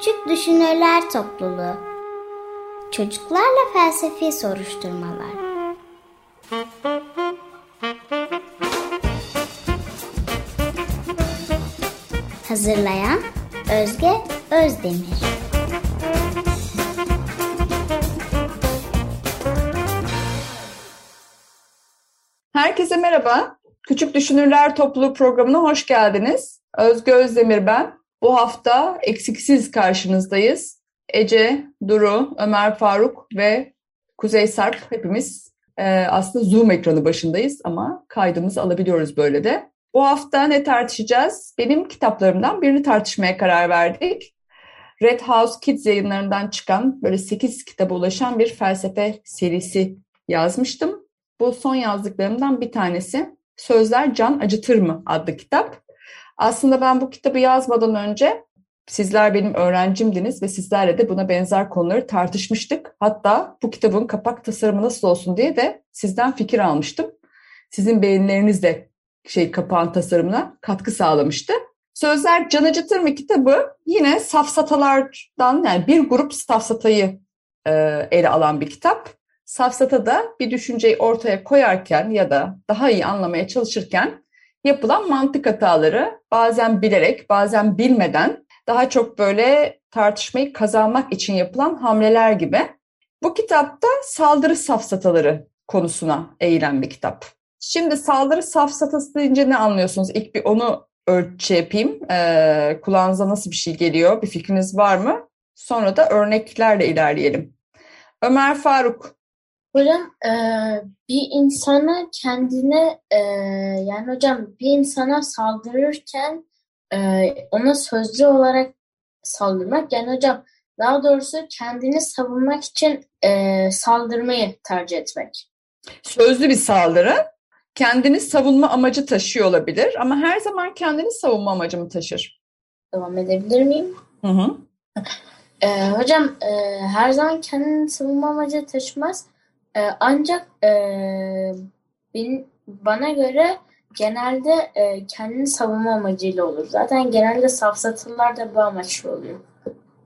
Küçük Düşünürler Topluluğu Çocuklarla Felsefi Soruşturmalar Hazırlayan Özge Özdemir Herkese merhaba. Küçük Düşünürler Topluluğu programına hoş geldiniz. Özge Özdemir ben. Bu hafta eksiksiz karşınızdayız. Ece, Duru, Ömer Faruk ve Kuzey Sarp hepimiz e, aslında Zoom ekranı başındayız ama kaydımızı alabiliyoruz böyle de. Bu hafta ne tartışacağız? Benim kitaplarımdan birini tartışmaya karar verdik. Red House Kids yayınlarından çıkan böyle 8 kitaba ulaşan bir felsefe serisi yazmıştım. Bu son yazdıklarımdan bir tanesi. Sözler Can Acıtır mı adlı kitap. Aslında ben bu kitabı yazmadan önce sizler benim öğrencimdiniz ve sizlerle de buna benzer konuları tartışmıştık. Hatta bu kitabın kapak tasarımı nasıl olsun diye de sizden fikir almıştım. Sizin beğenileriniz de şey kapağın tasarımına katkı sağlamıştı. Sözler Can Acıtır mı kitabı yine safsatalardan yani bir grup safsatayı e, ele alan bir kitap. Safsata da bir düşünceyi ortaya koyarken ya da daha iyi anlamaya çalışırken yapılan mantık hataları bazen bilerek bazen bilmeden daha çok böyle tartışmayı kazanmak için yapılan hamleler gibi. Bu kitapta saldırı safsataları konusuna eğilen bir kitap. Şimdi saldırı safsatası deyince ne anlıyorsunuz? İlk bir onu ölçü yapayım. Ee, kulağınıza nasıl bir şey geliyor? Bir fikriniz var mı? Sonra da örneklerle ilerleyelim. Ömer Faruk. Hocam e, bir insana kendine e, yani hocam bir insana saldırırken e, ona sözlü olarak saldırmak yani hocam daha doğrusu kendini savunmak için e, saldırmayı tercih etmek. Sözlü bir saldırı kendini savunma amacı taşıyor olabilir ama her zaman kendini savunma amacı mı taşır? Devam edebilir miyim? Hı hı. E, hocam e, her zaman kendini savunma amacı taşımaz. E, ancak e, benim, bana göre genelde e, kendini savunma amacıyla olur. Zaten genelde safsatırlar da bu amaçlı oluyor.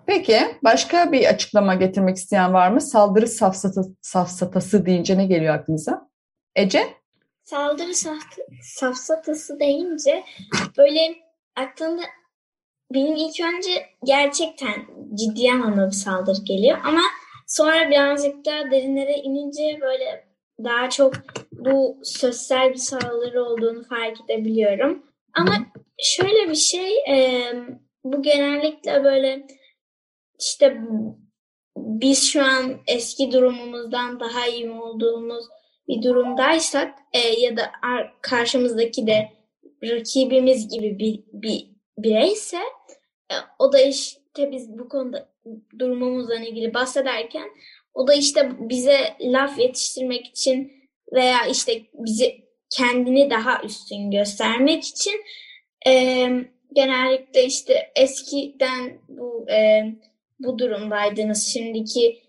Peki başka bir açıklama getirmek isteyen var mı? Saldırı safsata, safsatası deyince ne geliyor aklınıza? Ece? Saldırı saf, safsatası deyince böyle aklımda benim ilk önce gerçekten ciddi anlamda bir saldırı geliyor ama sonra birazcık daha derinlere inince böyle daha çok bu sosyal bir saldırı olduğunu fark edebiliyorum. Ama şöyle bir şey e, bu genellikle böyle işte biz şu an eski durumumuzdan daha iyi olduğumuz bir durumdaysak e, ya da karşımızdaki de rakibimiz gibi bir, bir bireyse e, o da işte biz bu konuda durumumuzla ilgili bahsederken o da işte bize laf yetiştirmek için veya işte bizi kendini daha üstün göstermek için e, genellikle işte eskiden bu e, bu durumdaydınız şimdiki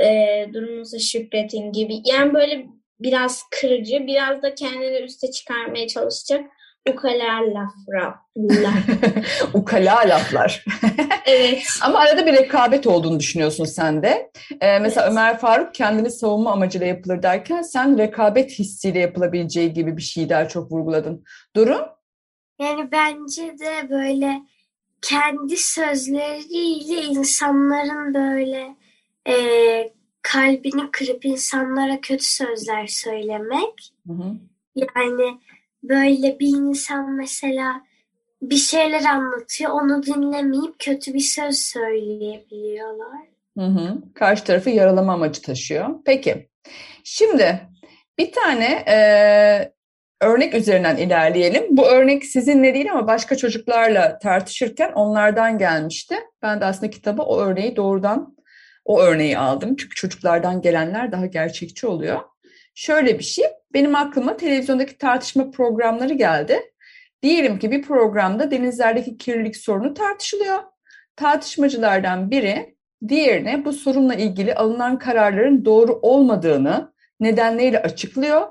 e, durumunuza şükretin gibi. Yani böyle biraz kırıcı biraz da kendini üste çıkarmaya çalışacak ukala laflar. ukala laflar. evet. Ama arada bir rekabet olduğunu düşünüyorsun sen de. Ee, mesela evet. Ömer Faruk kendini savunma amacıyla yapılır derken sen rekabet hissiyle yapılabileceği gibi bir şeyi daha çok vurguladın. Durum? Yani bence de böyle kendi sözleriyle insanların böyle e, kalbini kırıp insanlara kötü sözler söylemek. Hı hı. Yani böyle bir insan mesela bir şeyler anlatıyor, onu dinlemeyip kötü bir söz söyleyebiliyorlar. Hı hı. Karşı tarafı yaralama amacı taşıyor. Peki, şimdi bir tane e, örnek üzerinden ilerleyelim. Bu örnek sizinle değil ama başka çocuklarla tartışırken onlardan gelmişti. Ben de aslında kitabı o örneği doğrudan o örneği aldım. Çünkü çocuklardan gelenler daha gerçekçi oluyor. Şöyle bir şey, benim aklıma televizyondaki tartışma programları geldi. Diyelim ki bir programda denizlerdeki kirlilik sorunu tartışılıyor. Tartışmacılardan biri diğerine bu sorunla ilgili alınan kararların doğru olmadığını nedenleriyle açıklıyor.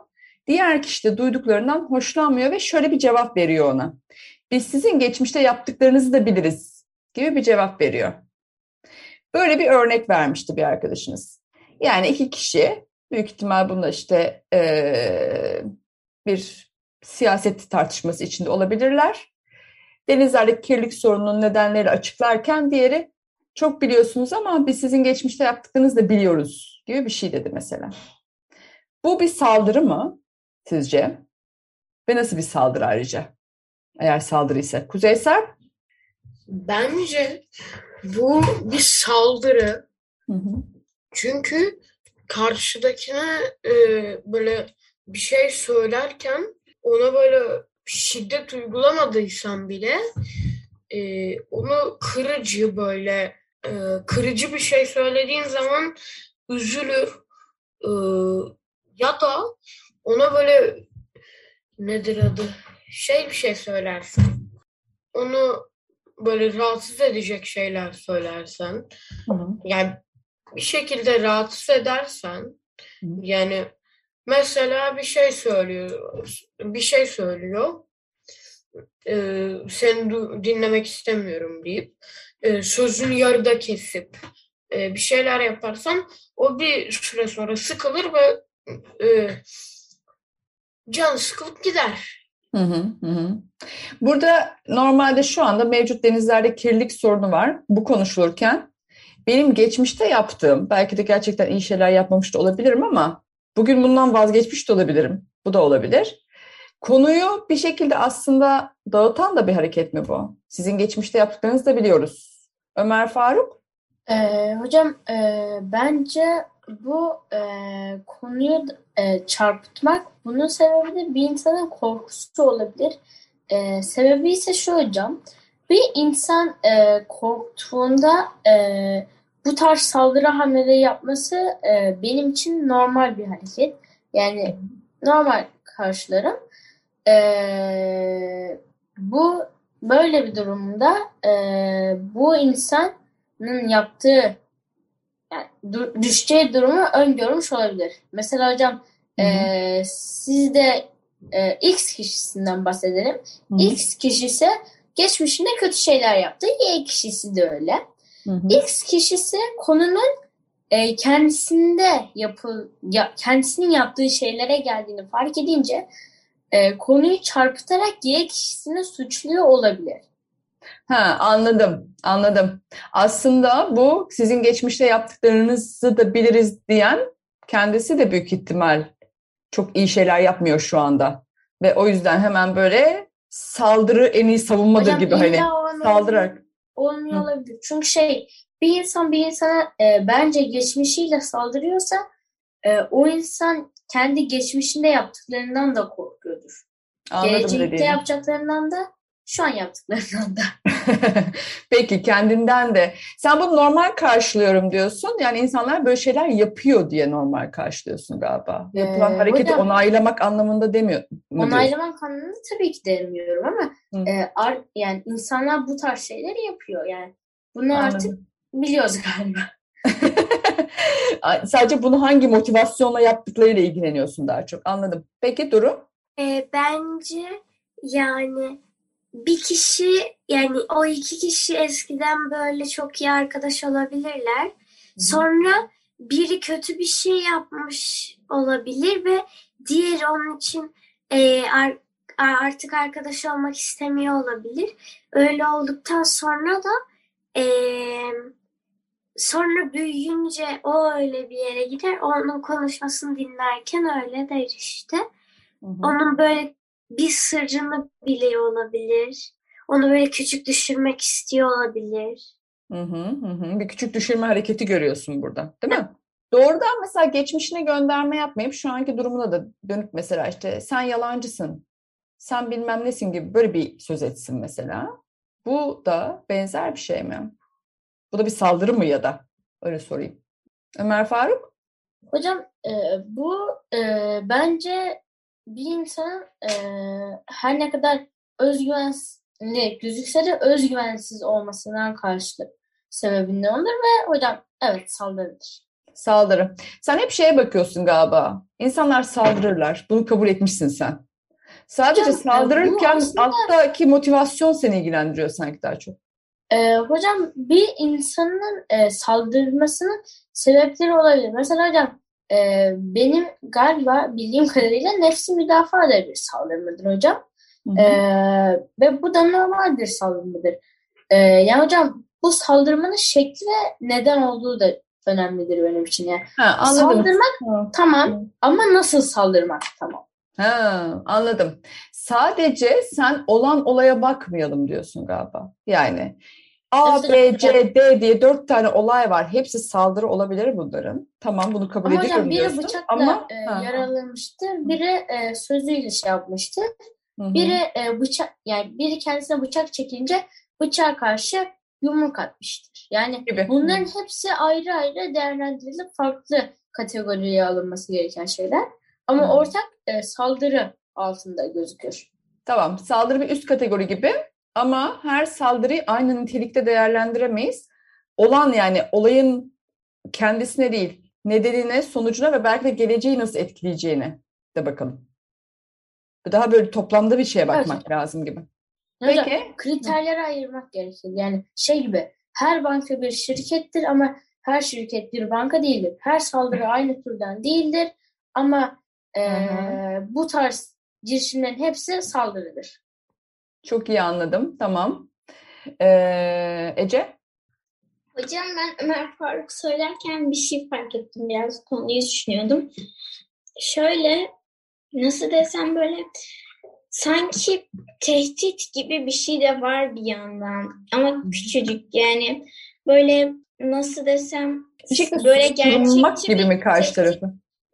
Diğer kişi de duyduklarından hoşlanmıyor ve şöyle bir cevap veriyor ona. Biz sizin geçmişte yaptıklarınızı da biliriz gibi bir cevap veriyor. Böyle bir örnek vermişti bir arkadaşınız. Yani iki kişi büyük ihtimal bunda işte e, bir siyaset tartışması içinde olabilirler. Denizlerdeki kirlilik sorununun nedenleri açıklarken diğeri çok biliyorsunuz ama biz sizin geçmişte yaptıklarınızı da biliyoruz gibi bir şey dedi mesela. Bu bir saldırı mı sizce? Ve nasıl bir saldırı ayrıca? Eğer saldırıysa. Kuzeysel? Bence bu bir saldırı. Hı hı. Çünkü karşıdakine e, böyle bir şey söylerken ona böyle şiddet uygulamadıysan bile e, onu kırıcı böyle e, kırıcı bir şey söylediğin zaman üzülür. E, ya da ona böyle nedir adı şey bir şey söylersin onu böyle rahatsız edecek şeyler söylersen Hı. yani bir şekilde rahatsız edersen yani mesela bir şey söylüyor bir şey söylüyor e, seni dinlemek istemiyorum deyip e, sözünü yarıda kesip e, bir şeyler yaparsan o bir süre sonra sıkılır ve e, can sıkılıp gider. Hı, hı hı. Burada normalde şu anda mevcut denizlerde kirlilik sorunu var. Bu konuşulurken benim geçmişte yaptığım, belki de gerçekten iyi şeyler yapmamış da olabilirim ama bugün bundan vazgeçmiş de olabilirim. Bu da olabilir. Konuyu bir şekilde aslında dağıtan da bir hareket mi bu? Sizin geçmişte yaptıklarınızı da biliyoruz. Ömer Faruk? Ee, hocam e, bence bu e, konuyu e, çarpıtmak bunun sebebi de bir insanın korkusu olabilir. E, sebebi ise şu hocam. Bir insan e, korktuğunda e, bu tarz saldırı hamleleri yapması e, benim için normal bir hareket. Yani normal karşılarım. E, bu böyle bir durumda e, bu insanın yaptığı yani düşeceği durumu öngörmüş olabilir. Mesela hocam Hı hı. e, siz de e, X kişisinden bahsedelim. Hı hı, X kişisi geçmişinde kötü şeyler yaptı. Y kişisi de öyle. Hı hı. X kişisi konunun e, kendisinde yapı ya, kendisinin yaptığı şeylere geldiğini fark edince e, konuyu çarpıtarak Y kişisini suçluyor olabilir. Ha, anladım, anladım. Aslında bu sizin geçmişte yaptıklarınızı da biliriz diyen kendisi de büyük ihtimal çok iyi şeyler yapmıyor şu anda. Ve o yüzden hemen böyle saldırı en iyi savunmadır Hocam gibi hani saldırarak. Olmuyor Hı. olabilir. Çünkü şey bir insan bir insana e, bence geçmişiyle saldırıyorsa e, o insan kendi geçmişinde yaptıklarından da korkuyordur. Anladım Gelecekte dediğini. yapacaklarından da şu an yaptıklarından da. Peki kendinden de. Sen bunu normal karşılıyorum diyorsun. Yani insanlar böyle şeyler yapıyor diye normal karşılıyorsun galiba. Yapılan Ee, hareketi hocam- onaylamak anlamında demiyor mu diyorsun? Onaylamak anlamında tabii ki demiyorum ama Hı. e, ar- yani insanlar bu tarz şeyleri yapıyor yani. Bunu Anladım. artık biliyoruz galiba. Sadece bunu hangi motivasyonla yaptıklarıyla ilgileniyorsun daha çok. Anladım. Peki Duru? E, bence yani bir kişi yani o iki kişi eskiden böyle çok iyi arkadaş olabilirler. Sonra biri kötü bir şey yapmış olabilir ve diğeri onun için e, ar- artık arkadaş olmak istemiyor olabilir. Öyle olduktan sonra da e, sonra büyüyünce o öyle bir yere gider. Onun konuşmasını dinlerken öyle der işte. Onun böyle bir sırrını biliyor olabilir. Onu böyle küçük düşürmek istiyor olabilir. Hı hı, hı. Bir küçük düşürme hareketi görüyorsun burada, değil mi? Doğrudan mesela geçmişine gönderme yapmayıp şu anki durumuna da dönüp mesela işte sen yalancısın, sen bilmem nesin gibi böyle bir söz etsin mesela. Bu da benzer bir şey mi? Bu da bir saldırı mı ya da? Öyle sorayım. Ömer Faruk? Hocam e, bu e, bence bir insanın e, her ne kadar özgüvenli gözükse de özgüvensiz olmasından karşılık sebebinden olur ve hocam evet saldırıdır. Saldırı. Sen hep şeye bakıyorsun galiba. İnsanlar saldırırlar. Bunu kabul etmişsin sen. Sadece Hocam, e, saldırırken aslında- alttaki motivasyon seni ilgilendiriyor sanki daha çok. Ee, hocam bir insanın e, saldırmasının sebepleri olabilir. Mesela hocam e, benim galiba bildiğim kadarıyla nefsi müdafaa da bir saldırmadır hocam. Hı hı. Ee, ve bu da normal bir saldırmadır. Ee, yani hocam bu saldırmanın şekli ve neden olduğu da önemlidir benim için. Yani Ha, anladım. saldırmak Ha. tamam ama nasıl saldırmak tamam. Ha, anladım. Sadece sen olan olaya bakmayalım diyorsun galiba. Yani A, B, C, D diye dört tane olay var. Hepsi saldırı olabilir bunların. Tamam bunu kabul Ama ediyorum hocam biri diyorsun. bıçakla Ama e, ha, yaralanmıştır, biri e, sözüyle şey hı. biri e, bıçak yani biri kendisine bıçak çekince bıçağa karşı yumruk atmıştır. Yani gibi. bunların hepsi ayrı ayrı değerlendirilip farklı kategoriye alınması gereken şeyler. Ama Hı. ortak e, saldırı altında gözükür. Tamam, saldırı bir üst kategori gibi ama her saldırıyı aynı nitelikte değerlendiremeyiz. Olan yani olayın kendisine değil, nedenine, sonucuna ve belki de geleceği nasıl etkileyeceğine de bakalım. Daha böyle toplamda bir şeye bakmak lazım gibi. Peki. kriterlere ayırmak gerekir. Yani şey gibi her banka bir şirkettir ama her şirket bir banka değildir. Her saldırı aynı türden değildir ama e, Hı bu tarz girişimlerin hepsi saldırıdır. Çok iyi anladım. Tamam. Ee, Ece? Hocam ben Ömer Faruk söylerken bir şey fark ettim. Biraz konuyu düşünüyordum. Şöyle nasıl desem böyle sanki tehdit gibi bir şey de var bir yandan. Ama küçücük yani böyle nasıl desem Bir şekilde böyle gerçekçi gibi mi karşı tarafı?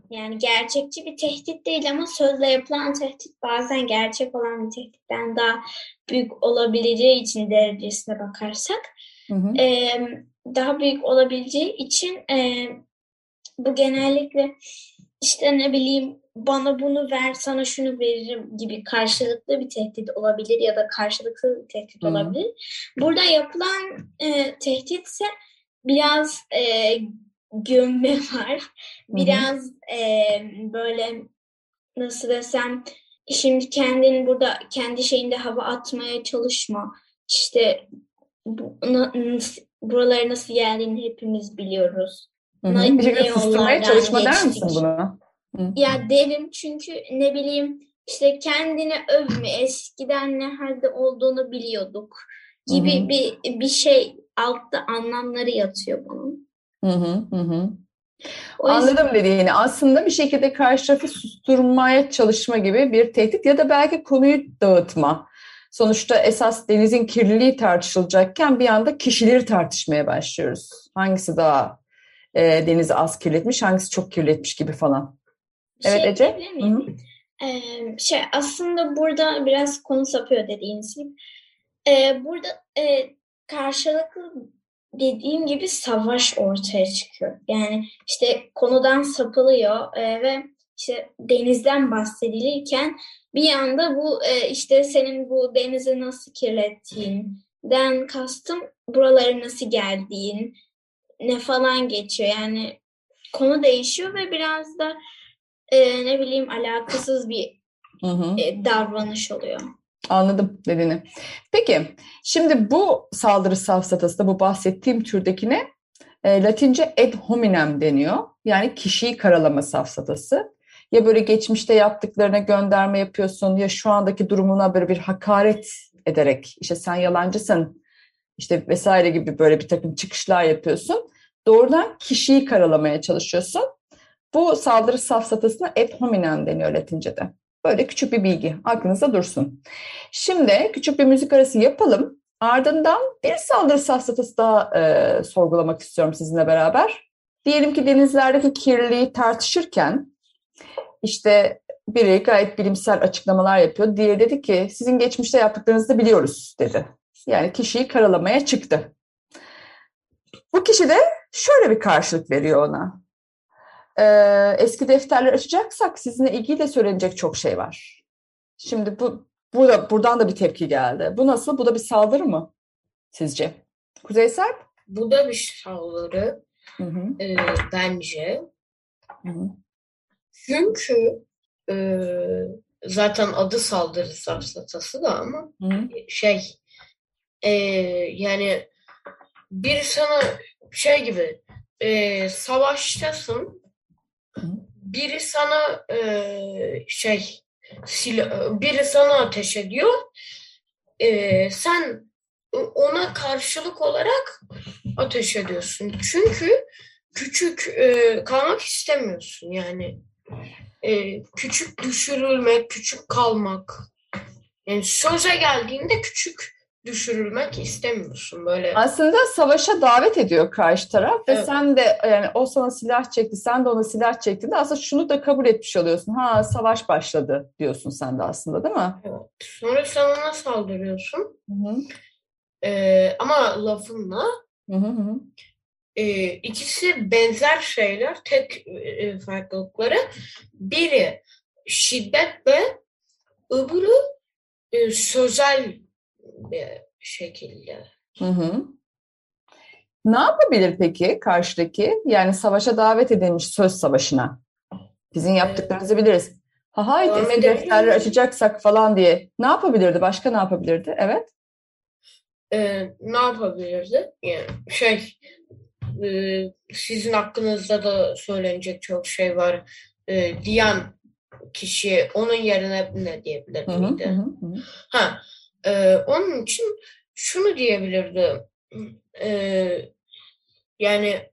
Yani gerçekçi bir tehdit değil ama sözle yapılan tehdit bazen gerçek olan bir tehditten daha büyük olabileceği için derecesine bakarsak Hı hı. e, daha büyük olabileceği için e, bu genellikle işte ne bileyim bana bunu ver sana şunu veririm gibi karşılıklı bir tehdit olabilir ya da karşılıksız bir tehdit Hı. olabilir. Burada yapılan e, tehdit ise biraz e, gömme var. Biraz e, böyle nasıl desem şimdi kendin burada kendi şeyinde hava atmaya çalışma. İşte bu, na- buralara nasıl geldiğini hepimiz biliyoruz. Hı hı. ne- Bir şekilde susturmaya çalışma der geçtik. misin buna? Hı. Ya derim çünkü ne bileyim işte kendini övme eskiden ne halde olduğunu biliyorduk gibi Hı hı. bir bir şey altta anlamları yatıyor bunun. Hı hı, hı. O yüzden Anladım dediğini. Aslında bir şekilde karşı tarafı susturmaya çalışma gibi bir tehdit ya da belki konuyu dağıtma. Sonuçta esas denizin kirliliği tartışılacakken bir anda kişileri tartışmaya başlıyoruz. Hangisi daha e, denizi az kirletmiş, hangisi çok kirletmiş gibi falan. Evet şey Ece? Hı miyim? hı. Ee, şey aslında burada biraz konu sapıyor dediğiniz gibi. Ee, burada e, karşılıklı dediğim gibi savaş ortaya çıkıyor. Yani işte konudan sapılıyor e, ve işte denizden bahsedilirken bir anda bu e, işte senin bu denizi nasıl kirlettiğinden kastım buralara nasıl geldiğin ne falan geçiyor. Yani konu değişiyor ve biraz da e, ne bileyim alakasız bir Hı hı. e, davranış oluyor. Anladım dediğini. Peki, şimdi bu saldırı safsatası da bu bahsettiğim türdekine e, Latince ad hominem deniyor. Yani kişiyi karalama safsatası. Ya böyle geçmişte yaptıklarına gönderme yapıyorsun ya şu andaki durumuna böyle bir hakaret ederek işte sen yalancısın işte vesaire gibi böyle bir takım çıkışlar yapıyorsun. Doğrudan kişiyi karalamaya çalışıyorsun. Bu saldırı safsatasına ad hominem deniyor Latince'de. Böyle küçük bir bilgi aklınızda dursun. Şimdi küçük bir müzik arası yapalım. Ardından bir saldırı safsatası daha e, sorgulamak istiyorum sizinle beraber. Diyelim ki denizlerdeki kirliliği tartışırken işte biri gayet bilimsel açıklamalar yapıyor. Diğeri dedi ki sizin geçmişte yaptıklarınızı biliyoruz dedi. Yani kişiyi karalamaya çıktı. Bu kişi de şöyle bir karşılık veriyor ona. Ee, eski defterler açacaksak sizinle ilgili de söylenecek çok şey var. Şimdi bu burada buradan da bir tepki geldi. Bu nasıl? Bu da bir saldırı mı sizce? Kuzey Serp? Bu da bir saldırı Hı hı. e, bence. Hı hı. Çünkü e, zaten adı saldırı safsatası da ama Hı hı. şey e, yani biri sana şey gibi e, savaştasın biri sana e, şey sila, biri sana ateş ediyor. E, sen ona karşılık olarak ateş ediyorsun. Çünkü küçük e, kalmak istemiyorsun yani. E, küçük düşürülmek küçük kalmak. Yani söze geldiğinde küçük düşürülmek istemiyorsun böyle. Aslında savaşa davet ediyor karşı taraf ve Evet. sen de yani o sana silah çekti, sen de ona silah çektiğinde aslında şunu da kabul etmiş oluyorsun. Ha savaş başladı diyorsun sen de aslında değil mi? Evet. Sonra sen ona saldırıyorsun. Hı hı. Ee, ama lafınla Hı hı hı. e, ikisi benzer şeyler. Tek e, farklılıkları biri şiddet ve öbürü e, sözel bir şekilde. Hı hı. Ne yapabilir peki karşıdaki? Yani savaşa davet edilmiş söz savaşına. Sizin yaptıklarınızı biliriz. Ha Devam eski defterleri açacaksak falan diye. Ne yapabilirdi? Başka ne yapabilirdi? Evet. Ee, ne yapabilirdi? Yani şey e, sizin hakkınızda da söylenecek çok şey var e, diyen kişi onun yerine ne diyebilir miydi? hı hı, hı. Ha, e, onun için şunu diyebilirdi. E, yani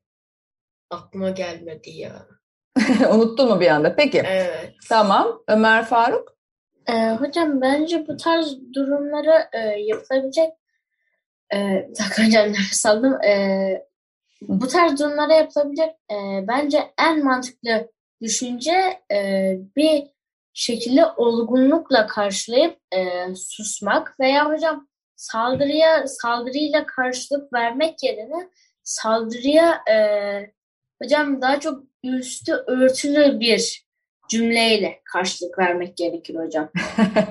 aklıma gelmedi ya. Unuttun mu bir anda? Peki. Evet. Tamam. Ömer Faruk? Ee, hocam bence bu tarz durumlara e, yapılabilecek e, dakika hocam nefes aldım. E, bu tarz durumlara yapılabilecek e, bence en mantıklı düşünce e, bir şekilde olgunlukla karşılayıp e, susmak veya hocam saldırıya saldırıyla karşılık vermek yerine saldırıya e, hocam daha çok üstü örtülü bir cümleyle karşılık vermek gerekir hocam.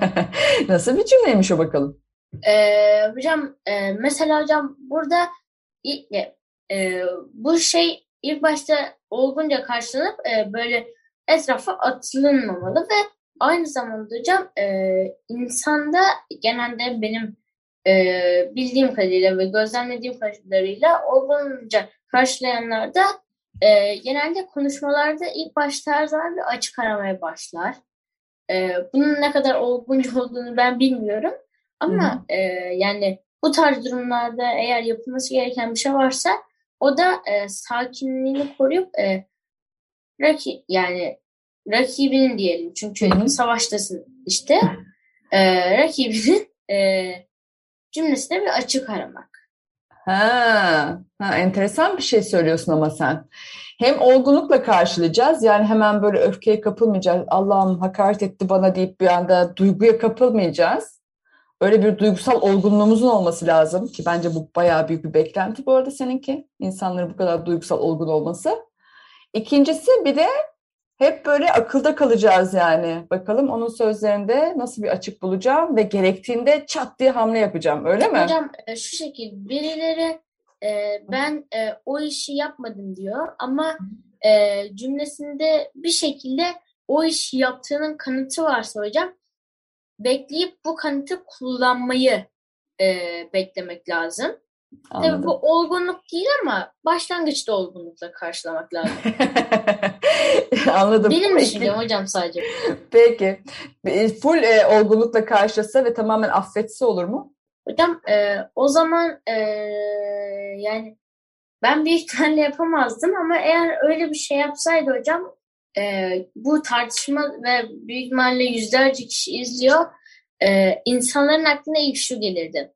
Nasıl bir cümleymiş o bakalım? Ee, hocam e, mesela hocam burada ilk, e, bu şey ilk başta olgunca karşılanıp e, böyle etrafa atılınmamalı ve aynı zamanda hocam e, insanda genelde benim e, bildiğim kadarıyla ve gözlemlediğim kadarıyla olgunca karşılayanlarda e, genelde konuşmalarda ilk başta her zaman bir açık aramaya başlar. E, bunun ne kadar olgunca olduğunu ben bilmiyorum. Ama e, yani bu tarz durumlarda eğer yapılması gereken bir şey varsa o da e, sakinliğini koruyup e, raki, yani rakibinin diyelim çünkü Hı hı. savaştasın işte e, rakibinin e, cümlesine bir açık aramak. Ha, ha, enteresan bir şey söylüyorsun ama sen. Hem olgunlukla karşılayacağız yani hemen böyle öfkeye kapılmayacağız. Allah'ım hakaret etti bana deyip bir anda duyguya kapılmayacağız. Öyle bir duygusal olgunluğumuzun olması lazım ki bence bu bayağı büyük bir beklenti bu arada seninki. İnsanların bu kadar duygusal olgun olması. İkincisi bir de hep böyle akılda kalacağız yani. Bakalım onun sözlerinde nasıl bir açık bulacağım ve gerektiğinde çat diye hamle yapacağım öyle mi? Hocam e, şu şekil birileri e, ben e, o işi yapmadım diyor ama e, cümlesinde bir şekilde o işi yaptığının kanıtı varsa hocam bekleyip bu kanıtı kullanmayı e, beklemek lazım. Tabii Anladım. bu olgunluk değil ama başlangıçta olgunlukla karşılamak lazım. Anladım. Benim düşüncem hocam sadece. Peki. E, Full e, olgunlukla karşılasa ve tamamen affetse olur mu? Hocam e, o zaman e, yani ben büyük ihtimalle yapamazdım ama eğer öyle bir şey yapsaydı hocam e, bu tartışma ve büyük ihtimalle yüzlerce kişi izliyor. E, insanların aklına ilk şu gelirdi.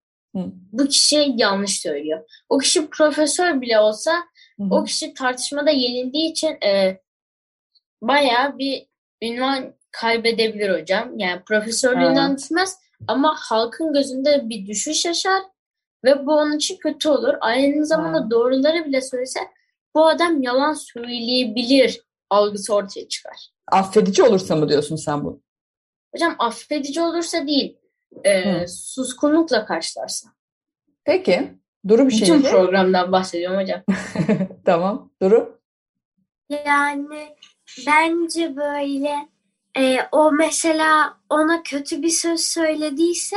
Bu kişi yanlış söylüyor. O kişi profesör bile olsa Hı o kişi tartışmada yenildiği için e, bayağı bir ünvan kaybedebilir hocam. Yani profesörlüğünden Evet. düşmez ama halkın gözünde bir düşüş yaşar ve bu onun için kötü olur. Aynı zamanda Evet. doğruları bile söylese bu adam yalan söyleyebilir algısı ortaya çıkar. Affedici olursa mı diyorsun sen bu? Hocam affedici olursa değil, e, suskunlukla karşılarsa. Peki. Duru bir şey Bütün programdan bahsediyorum hocam. tamam. Duru. Yani bence böyle e, o mesela ona kötü bir söz söylediyse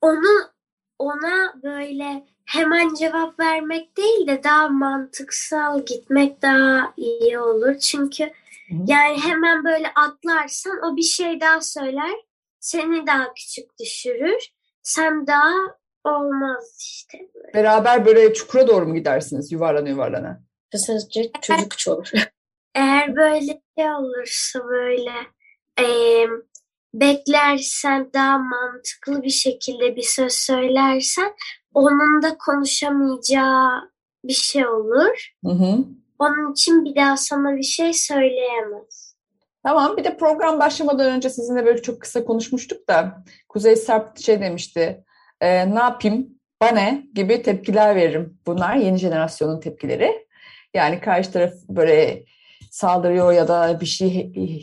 onu ona böyle hemen cevap vermek değil de daha mantıksal gitmek daha iyi olur. Çünkü yani hemen böyle atlarsan o bir şey daha söyler. Seni daha küçük düşürür. Sen daha olmaz işte. Beraber böyle çukura doğru mu gidersiniz yuvarlana yuvarlana? Kısaca çocukça olur. Eğer böyle şey olursa böyle eee, beklersen daha mantıklı bir şekilde bir söz söylersen onun da konuşamayacağı bir şey olur. Hı hı. Onun için bir daha sana bir şey söyleyemez. Tamam bir de program başlamadan önce sizinle böyle çok kısa konuşmuştuk da Kuzey Sarp şey demişti e, ne yapayım bana gibi tepkiler veririm. Bunlar yeni jenerasyonun tepkileri. Yani karşı taraf böyle saldırıyor ya da bir şey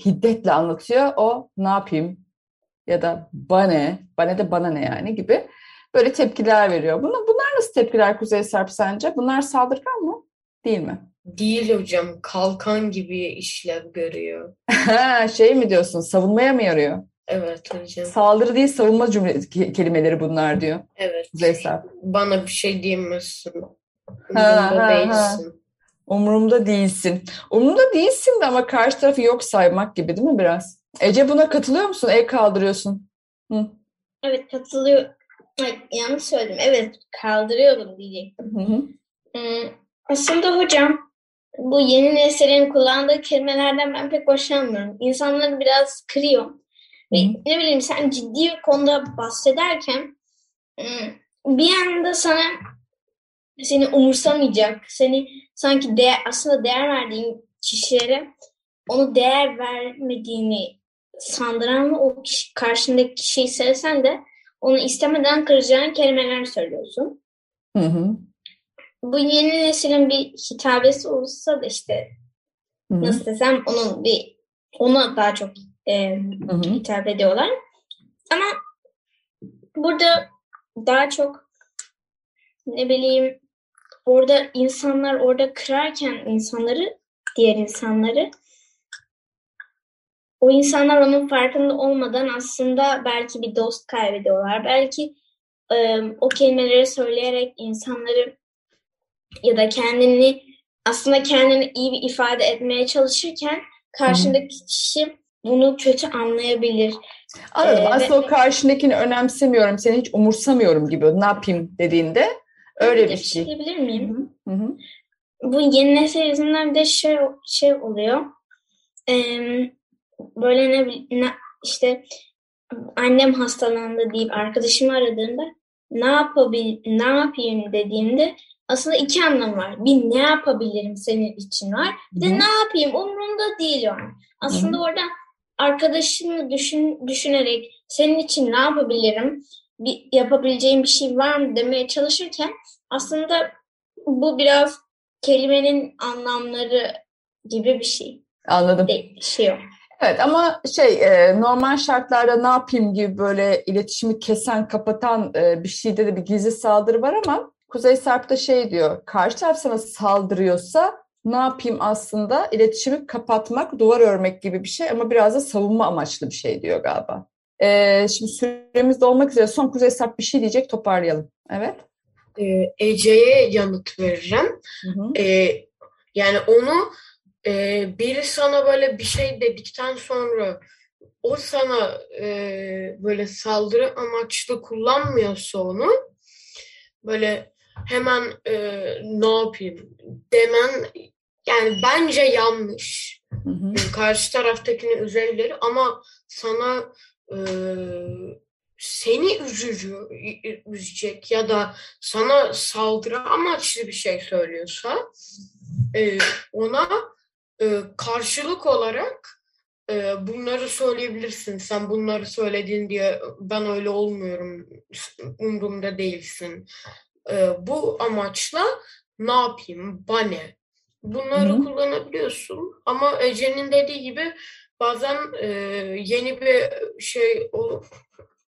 hiddetle anlatıyor. O ne yapayım ya da bana, bana da bana ne yani gibi böyle tepkiler veriyor. Bunlar, bunlar nasıl tepkiler Kuzey Sarp sence? Bunlar saldırgan mı? Değil mi? Değil hocam. Kalkan gibi işlev görüyor. Ha, şey mi diyorsun? Savunmaya mı yarıyor? Evet hocam. Saldırı değil savunma cümle ke- kelimeleri bunlar diyor Evet. Sarp. Bana bir şey diyemezsin. Ha, Umurumda ha, değilsin. Umurumda değilsin. Umurumda değilsin de ama karşı tarafı yok saymak gibi değil mi biraz? Ece buna katılıyor musun? El kaldırıyorsun. Hı. Evet katılıyor. Ay, yanlış söyledim. Evet kaldırıyorum diyecektim. Hı hı. Hmm, aslında hocam bu yeni neslin kullandığı kelimelerden ben pek hoşlanmıyorum. İnsanları biraz kırıyor. Ve ne bileyim sen ciddi bir konuda bahsederken hmm, bir anda sana seni umursamayacak, seni sanki değer, aslında değer verdiğin kişilere onu değer vermediğini sandıran ve o kişi, karşındaki kişiyi sevsen de onu istemeden kıracağın kelimeler söylüyorsun. Hı hı. Bu yeni neslin bir hitabesi olsa da işte Hı hı. nasıl desem onun bir ona daha çok e, hitap ediyorlar. Ama burada daha çok ne bileyim orada insanlar orada kırarken insanları diğer insanları o insanlar onun farkında olmadan aslında belki bir dost kaybediyorlar. Belki e, o kelimeleri söyleyerek insanları ya da kendini aslında kendini iyi bir ifade etmeye çalışırken karşındaki kişi bunu kötü anlayabilir. Anladım. Ee, Aslında ve- o karşındakini önemsemiyorum, seni hiç umursamıyorum gibi ne yapayım dediğinde öyle Bir bir şey. diyebilir miyim? Hı hı. Bu yeni nesil yüzünden bir de şey, şey oluyor. Ee, böyle ne, ne işte annem hastalandı deyip arkadaşımı aradığında ne yapabil ne yapayım dediğimde aslında iki anlam var. Bir ne yapabilirim senin için var. Bir de Hı hı. ne yapayım umurumda değil var. Aslında orada arkadaşını düşün, düşünerek senin için ne yapabilirim? Bir, yapabileceğim bir şey var mı demeye çalışırken aslında bu biraz kelimenin anlamları gibi bir şey. Anladım. Değil, şey yok. Evet ama şey e, normal şartlarda ne yapayım gibi böyle iletişimi kesen, kapatan e, bir şeyde de bir gizli saldırı var ama Kuzey Sarp da şey diyor, karşı taraf sana saldırıyorsa ne yapayım aslında iletişimi kapatmak, duvar örmek gibi bir şey ama biraz da savunma amaçlı bir şey diyor galiba. E, şimdi süremiz de olmak üzere son Kuzey Sarp bir şey diyecek toparlayalım. Evet. Ee, Ece'ye yanıt vereceğim. Hı hı. Ee, yani onu e, biri sana böyle bir şey dedikten sonra o sana e, böyle saldırı amaçlı kullanmıyorsa onu böyle hemen e, ne yapayım demen yani bence yanlış. Hı hı. Yani karşı taraftakini üzebilir ama sana e, seni üzücü, üzecek ya da sana saldırı amaçlı bir şey söylüyorsa e, ona e, karşılık olarak e, bunları söyleyebilirsin. Sen bunları söyledin diye ben öyle olmuyorum. Umurumda değilsin. E, bu amaçla ne yapayım? Bana. Bunları Hı hı. kullanabiliyorsun. Ama Ece'nin dediği gibi bazen e, yeni bir şey olup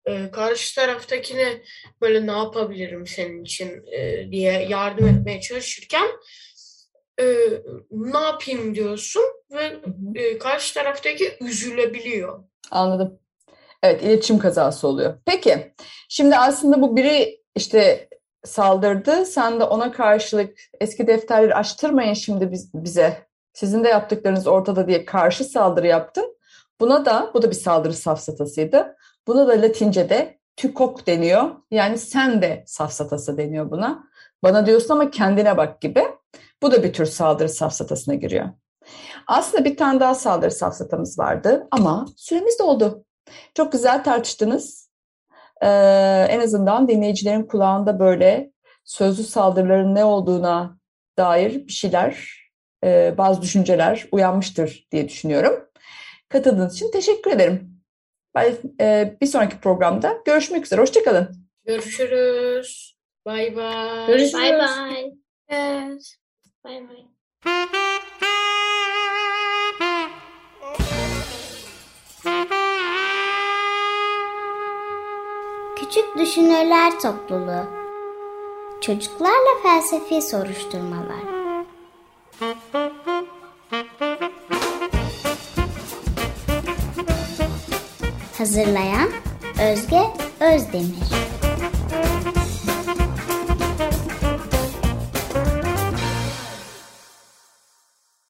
e, karşı taraftakine böyle ne yapabilirim senin için e, diye yardım etmeye çalışırken e, ne yapayım diyorsun ve e, karşı taraftaki üzülebiliyor. Anladım. Evet, iletişim kazası oluyor. Peki, şimdi aslında bu biri işte saldırdı. Sen de ona karşılık eski defterleri açtırmayın şimdi biz, bize. Sizin de yaptıklarınız ortada diye karşı saldırı yaptın. Buna da, bu da bir saldırı safsatasıydı. Buna da Latince'de tükok deniyor. Yani sen de safsatası deniyor buna. Bana diyorsun ama kendine bak gibi. Bu da bir tür saldırı safsatasına giriyor. Aslında bir tane daha saldırı safsatamız vardı ama süremiz doldu. Çok güzel tartıştınız. Ee, en azından dinleyicilerin kulağında böyle sözlü saldırıların ne olduğuna dair bir şeyler, e, bazı düşünceler uyanmıştır diye düşünüyorum. Katıldığınız için teşekkür ederim. Ben, e, bir sonraki programda görüşmek üzere. Hoşçakalın. Görüşürüz. Bay bay. Görüşürüz. Bye bye. Evet. Bye Küçük Düşünürler Topluluğu. Çocuklarla Felsefi Soruşturmalar. Hazırlayan Özge Özdemir